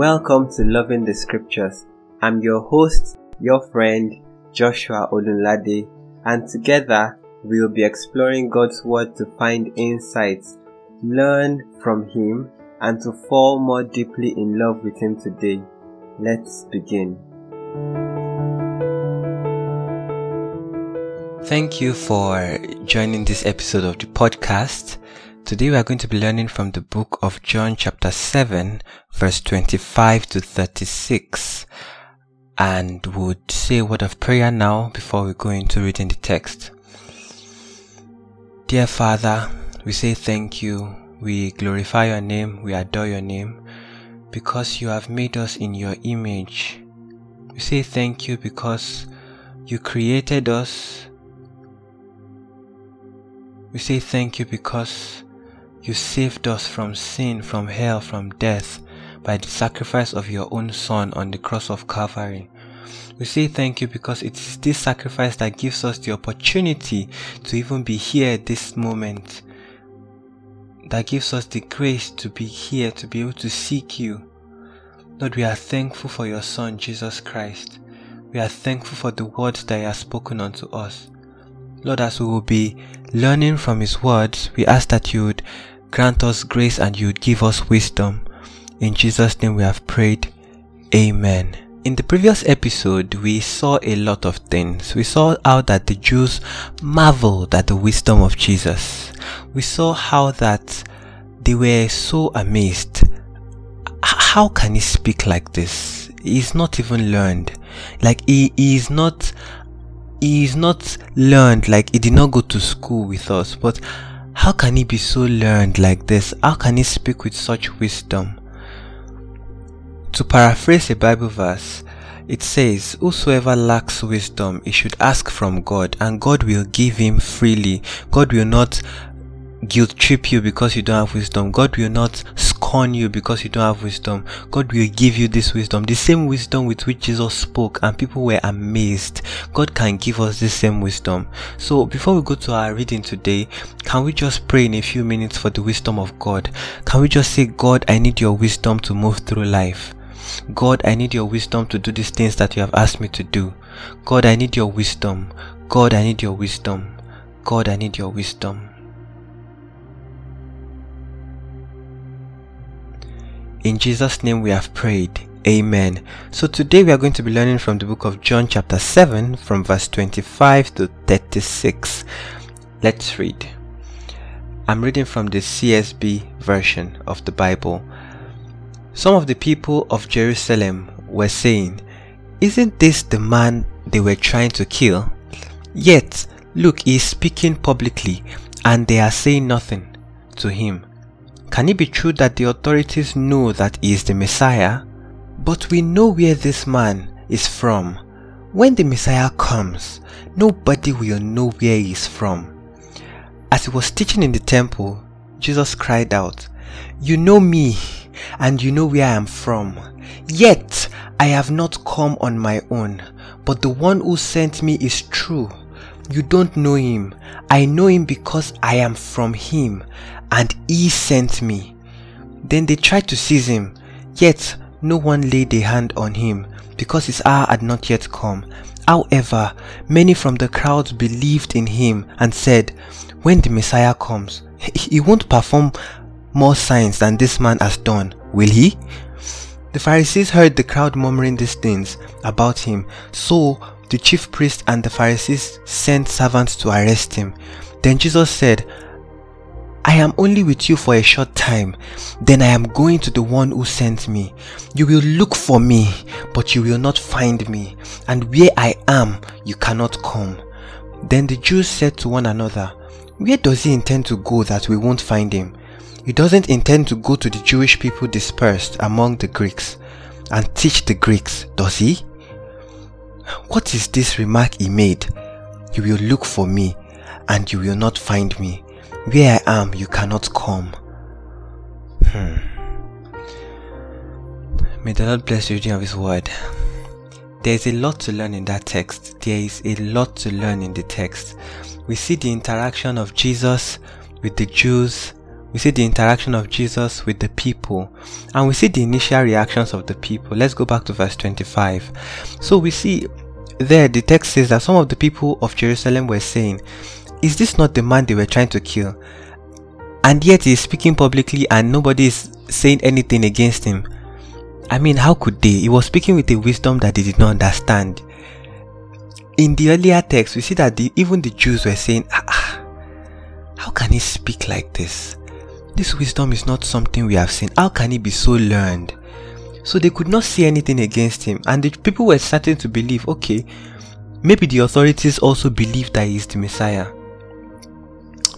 Welcome to Loving the Scriptures. I'm your host, your friend, Joshua Olunlade, and together we'll be exploring God's Word to find insights, learn from Him, and to fall more deeply in love with Him today. Let's begin. Thank you for joining this episode of the podcast. Today we are going to be learning from the book of John chapter 7 verse 25 to 36 and would say a word of prayer now before we go into reading the text. Dear Father, we say thank you. We glorify your name. We adore your name because you have made us in your image. We say thank you because you created us. We say thank you because you saved us from sin, from hell, from death by the sacrifice of your own Son on the cross of Calvary. We say thank you because it is this sacrifice that gives us the opportunity to even be here at this moment. That gives us the grace to be here, to be able to seek you. Lord, we are thankful for your Son, Jesus Christ. We are thankful for the words that He has spoken unto us. Lord, as we will be learning from His words, we ask that you would grant us grace and you give us wisdom. In Jesus' name we have prayed. Amen. In the previous episode, we saw a lot of things. We saw how that the Jews marveled at the wisdom of Jesus. We saw how that they were so amazed. How can he speak like this? He's not even learned. Like he, he is not he is not learned like he did not go to school with us but how can he be so learned like this? How can he speak with such wisdom? To paraphrase a bible verse it says whosoever lacks wisdom he should ask from god and god will give him freely. God will not guilt trip you because you don't have wisdom. God will not scorn you because you don't have wisdom. God will give you this wisdom, the same wisdom with which Jesus spoke, and people were amazed. God can give us the same wisdom. So, before we go to our reading today, can we just pray in a few minutes for the wisdom of God? Can we just say, God, I need your wisdom to move through life? God, I need your wisdom to do these things that you have asked me to do. God, I need your wisdom. God, I need your wisdom. God, I need your wisdom. In Jesus' name we have prayed. Amen. So today we are going to be learning from the book of John chapter 7 from verse 25 to 36. Let's read. I'm reading from the CSB version of the Bible. Some of the people of Jerusalem were saying, Isn't this the man they were trying to kill? Yet, look, he is speaking publicly and they are saying nothing to him. Can it be true that the authorities know that he is the Messiah? But we know where this man is from. When the Messiah comes, nobody will know where he is from. As he was teaching in the temple, Jesus cried out, You know me, and you know where I am from. Yet I have not come on my own, but the one who sent me is true. You don't know him. I know him because I am from him and he sent me. Then they tried to seize him, yet no one laid a hand on him because his hour had not yet come. However, many from the crowd believed in him and said, When the Messiah comes, he won't perform more signs than this man has done, will he? The Pharisees heard the crowd murmuring these things about him, so the chief priest and the Pharisees sent servants to arrest him. Then Jesus said, I am only with you for a short time, then I am going to the one who sent me. You will look for me, but you will not find me, and where I am, you cannot come. Then the Jews said to one another, Where does he intend to go that we won't find him? He doesn't intend to go to the Jewish people dispersed among the Greeks and teach the Greeks, does he? What is this remark he made? You will look for me, and you will not find me where I am, you cannot come. Hmm. May the Lord bless you reading of His word. There is a lot to learn in that text. There is a lot to learn in the text. We see the interaction of Jesus with the Jews, we see the interaction of Jesus with the people, and we see the initial reactions of the people. Let's go back to verse 25. So we see there the text says that some of the people of Jerusalem were saying, Is this not the man they were trying to kill? And yet he is speaking publicly and nobody is saying anything against him. I mean, how could they? He was speaking with a wisdom that they did not understand. In the earlier text, we see that the, even the Jews were saying, ah, ah, How can he speak like this? This wisdom is not something we have seen. How can he be so learned? So they could not see anything against him, and the people were starting to believe, okay, maybe the authorities also believe that he is the Messiah.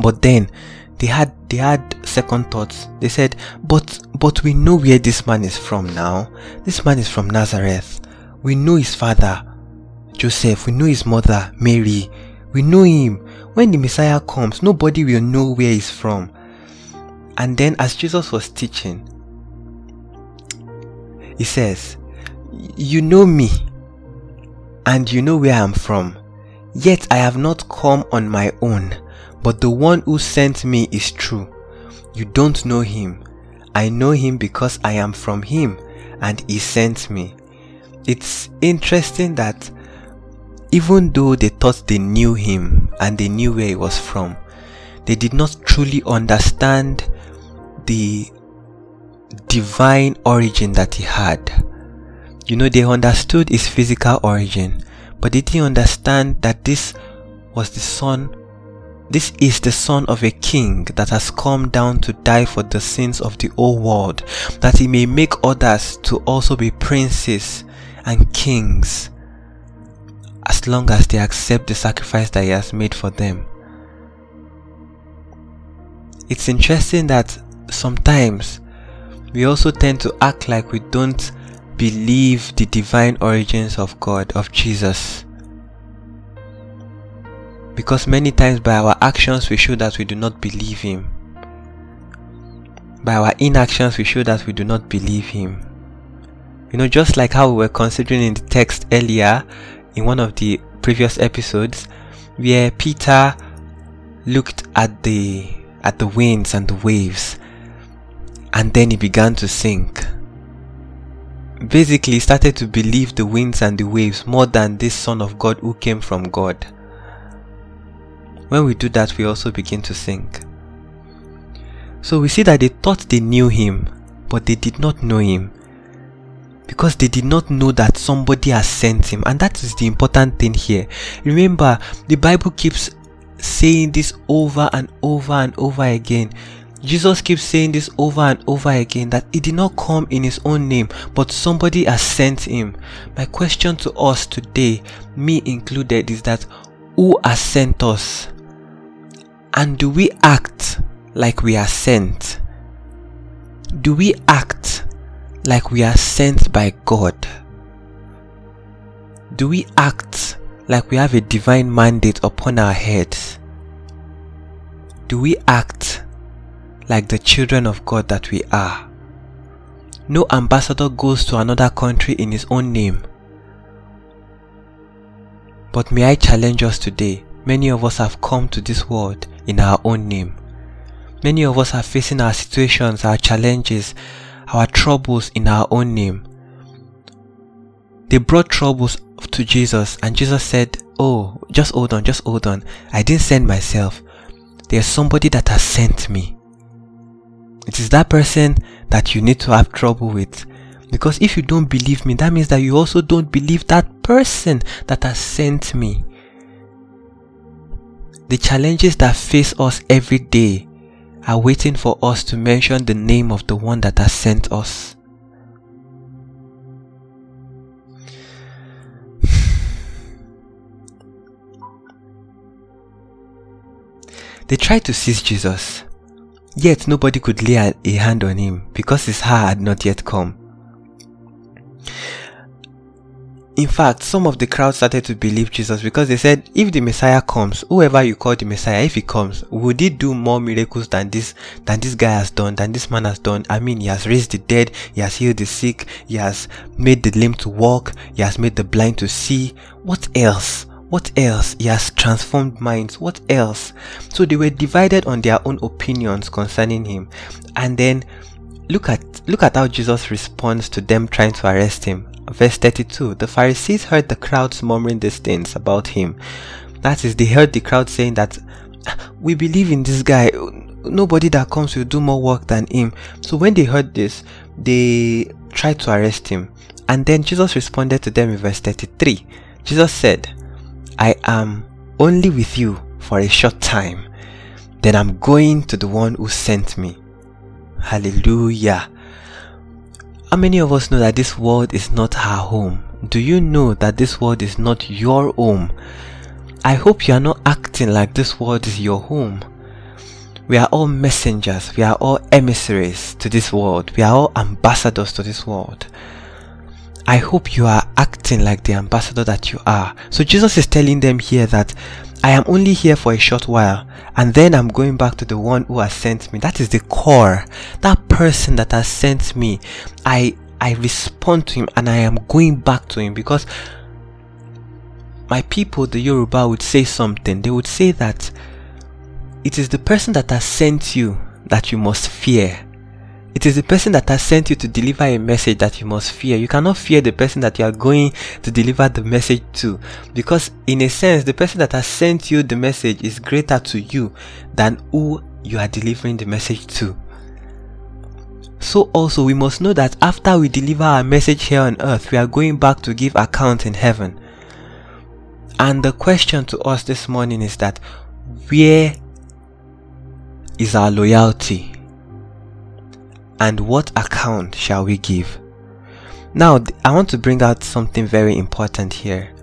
But then they had they had second thoughts. They said, But but we know where this man is from now. This man is from Nazareth. We know his father, Joseph, we know his mother, Mary. We know him. When the Messiah comes, nobody will know where he's from. And then as Jesus was teaching, he says, You know me, and you know where I am from. Yet I have not come on my own, but the one who sent me is true. You don't know him. I know him because I am from him, and he sent me. It's interesting that even though they thought they knew him and they knew where he was from, they did not truly understand the divine origin that he had. You know, they understood his physical origin, but they didn't understand that this was the son, this is the son of a king that has come down to die for the sins of the whole world, that he may make others to also be princes and kings, as long as they accept the sacrifice that he has made for them. It's interesting that sometimes we also tend to act like we don't believe the divine origins of God, of Jesus. Because many times by our actions we show that we do not believe Him. By our inactions we show that we do not believe Him. You know, just like how we were considering in the text earlier in one of the previous episodes, where Peter looked at the at the winds and the waves and then he began to sink. Basically, he started to believe the winds and the waves more than this Son of God who came from God. When we do that, we also begin to think. So we see that they thought they knew him, but they did not know him. Because they did not know that somebody has sent him. And that is the important thing here. Remember, the Bible keeps saying this over and over and over again. Jesus keeps saying this over and over again that he did not come in his own name, but somebody has sent him. My question to us today, me included, is that who has sent us? And do we act like we are sent? Do we act like we are sent by God? Do we act like we have a divine mandate upon our heads? Do we act like the children of God that we are. No ambassador goes to another country in his own name. But may I challenge us today? Many of us have come to this world in our own name. Many of us are facing our situations, our challenges, our troubles in our own name. They brought troubles to Jesus, and Jesus said, Oh, just hold on, just hold on. I didn't send myself. There's somebody that has sent me. It is that person that you need to have trouble with. Because if you don't believe me, that means that you also don't believe that person that has sent me. The challenges that face us every day are waiting for us to mention the name of the one that has sent us. they tried to seize Jesus. Yet nobody could lay a, hand on him because his hour had not yet come. In fact, some of the crowd started to believe Jesus because they said, if the Messiah comes, whoever you call the Messiah, if he comes, would he do more miracles than this, than this guy has done, than this man has done? I mean, he has raised the dead, he has healed the sick, he has made the lame to walk, he has made the blind to see. What else? What else? He has transformed minds. What else? So they were divided on their own opinions concerning him. And then look at look at how Jesus responds to them trying to arrest him. Verse 32. The Pharisees heard the crowds murmuring these things about him. That is, they heard the crowd saying that ah, we believe in this guy. Nobody that comes will do more work than him. So when they heard this, they tried to arrest him. And then Jesus responded to them in verse 33. Jesus said, I am only with you for a short time. Then I'm going to the one who sent me. Hallelujah. How many of us know that this world is not our home? Do you know that this world is not your home? I hope you are not acting like this world is your home. We are all messengers, we are all emissaries to this world, we are all ambassadors to this world. I hope you are acting like the ambassador that you are. So Jesus is telling them here that I am only here for a short while and then I'm going back to the one who has sent me. That is the core. That person that has sent me. I I respond to him and I am going back to him because my people, the Yoruba, would say something. They would say that it is the person that has sent you that you must fear. It is the person that has sent you to deliver a message that you must fear. You cannot fear the person that you are going to deliver the message to. Because, in a sense, the person that has sent you the message is greater to you than who you are delivering the message to. So, also, we must know that after we deliver our message here on earth, we are going back to give account in heaven. And the question to us this morning is that where is our loyalty? And what account shall we give? Now, I want to bring out something very important here.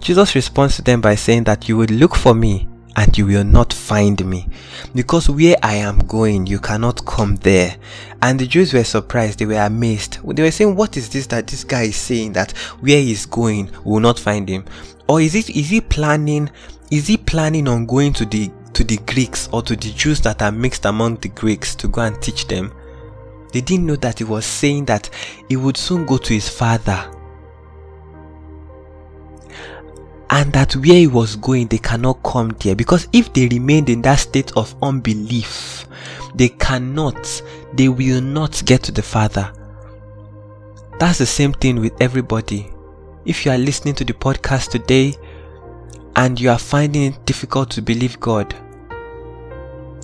Jesus responds to them by saying that you will look for me and you will not find me. Because where I am going you cannot come there. And the Jews were surprised. They were amazed. They were saying what is this that this guy is saying that where he's going we will not find him? Or is it is he planning is he planning on going to the to the Greeks or to the Jews that are mixed among the Greeks to go and teach them. They didn't know that he was saying that he would soon go to his father. And that where he was going, they cannot come there. Because if they remained in that state of unbelief, they cannot, they will not get to the Father. That's the same thing with everybody. If you are listening to the podcast today and you are finding it difficult to believe God,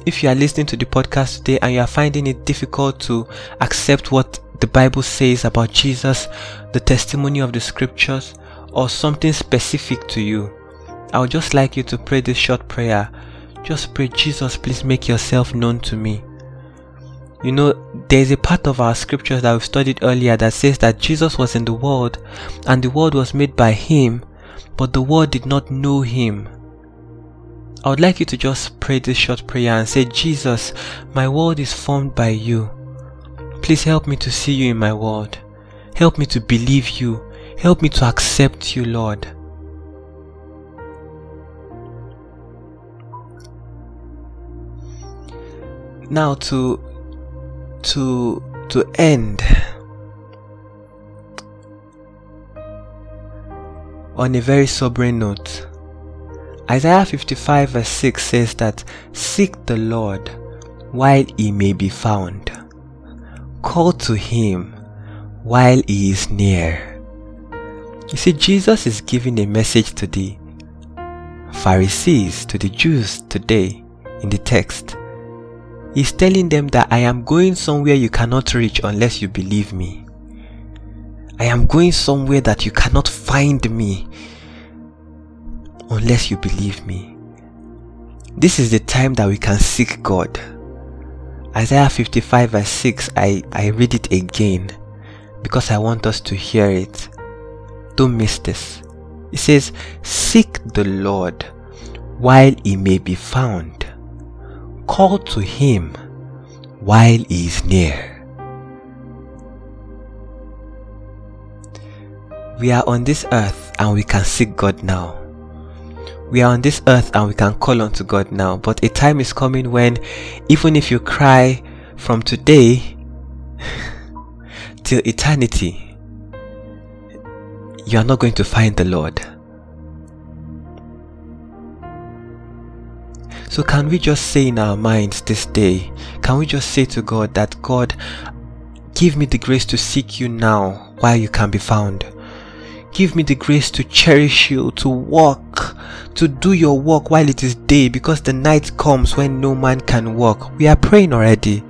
if you are listening to the podcast today and you are finding it difficult to accept what the Bible says about Jesus, the testimony of the scriptures, or something specific to you, I would just like you to pray this short prayer. Just pray, Jesus, please make yourself known to me. You know, there's a part of our scriptures that we've studied earlier that says that Jesus was in the world and the world was made by him, but the world did not know him. I would like you to just pray this short prayer and say, Jesus, my world is formed by you. Please help me to see you in my world. Help me to believe you. Help me to accept you, Lord. Now to to to end on a very sobering note. Isaiah 55 verse 6 says that seek the Lord while he may be found. Call to him while he is near. You see, Jesus is giving a message to the Pharisees, to the Jews today in the text. He's telling them that I am going somewhere you cannot reach unless you believe me. I am going somewhere that you cannot find me unless you believe me. This is the time that we can seek God. Isaiah 55 verse 6, I, I read it again because I want us to hear it. Don't miss this. It says, Seek the Lord while he may be found. Call to him while he is near. We are on this earth and we can seek God now we are on this earth and we can call unto God now, but a time is coming when even if you cry from today till eternity, you are not going to find the Lord. So, can we just say in our minds this day, can we just say to God that, God, give me the grace to seek you now while you can be found? Give me the grace to cherish you, to walk, to do your work while it is day, because the night comes when no man can walk. We are praying already.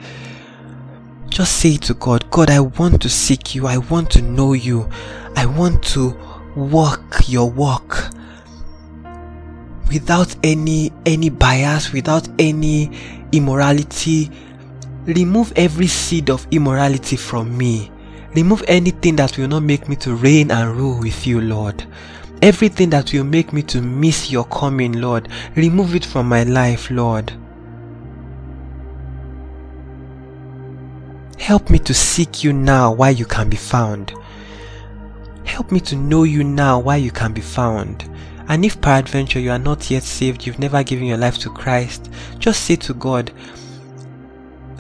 Just say to God, God, I want to seek you. I want to know you. I want to walk your walk without any any bias, without any immorality. Remove every seed of immorality from me Remove anything that will not make me to reign and rule with you, Lord. Everything that will make me to miss your coming, Lord. Remove it from my life, Lord. Help me to seek you now while you can be found. Help me to know you now while you can be found. And if peradventure you are not yet saved, you've never given your life to Christ, just say to God,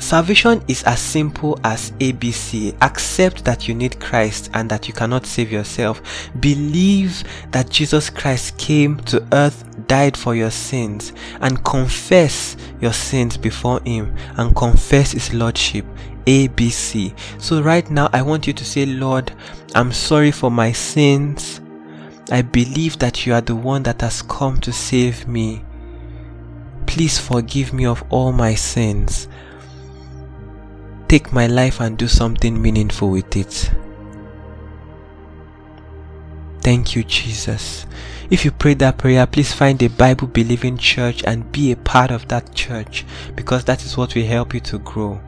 Salvation is as simple as ABC. Accept that you need Christ and that you cannot save yourself. Believe that Jesus Christ came to earth, died for your sins, and confess your sins before Him and confess His Lordship. ABC. So, right now, I want you to say, Lord, I'm sorry for my sins. I believe that you are the one that has come to save me. Please forgive me of all my sins take my life and do something meaningful with it. Thank you, Jesus. If you prayed that prayer, please find a Bible believing church and be a part of that church because that is what will help you to grow.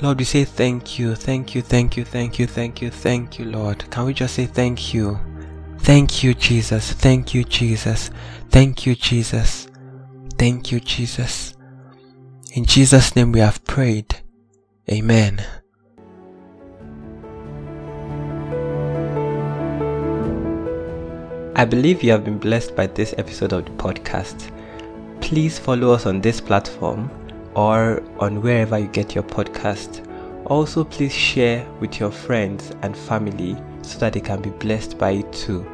Lord, we say thank you, thank you, thank you, thank you, thank you, thank you, Lord. Can we just say thank you? Thank you, Jesus. Thank you, Jesus. Thank you, Jesus. Thank you, Jesus. In Jesus' name we have prayed. Amen. I believe you have been blessed by this episode of the podcast. Please follow us on this platform or on wherever you get your podcast. Also, please share with your friends and family so that they can be blessed by it too.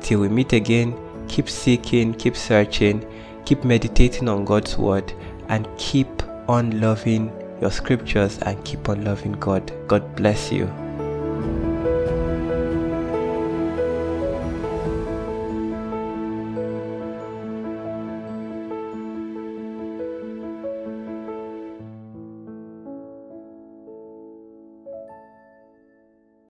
Till we meet again, keep seeking, keep searching, keep meditating on God's word, and keep on loving your scriptures and keep on loving God. God bless you.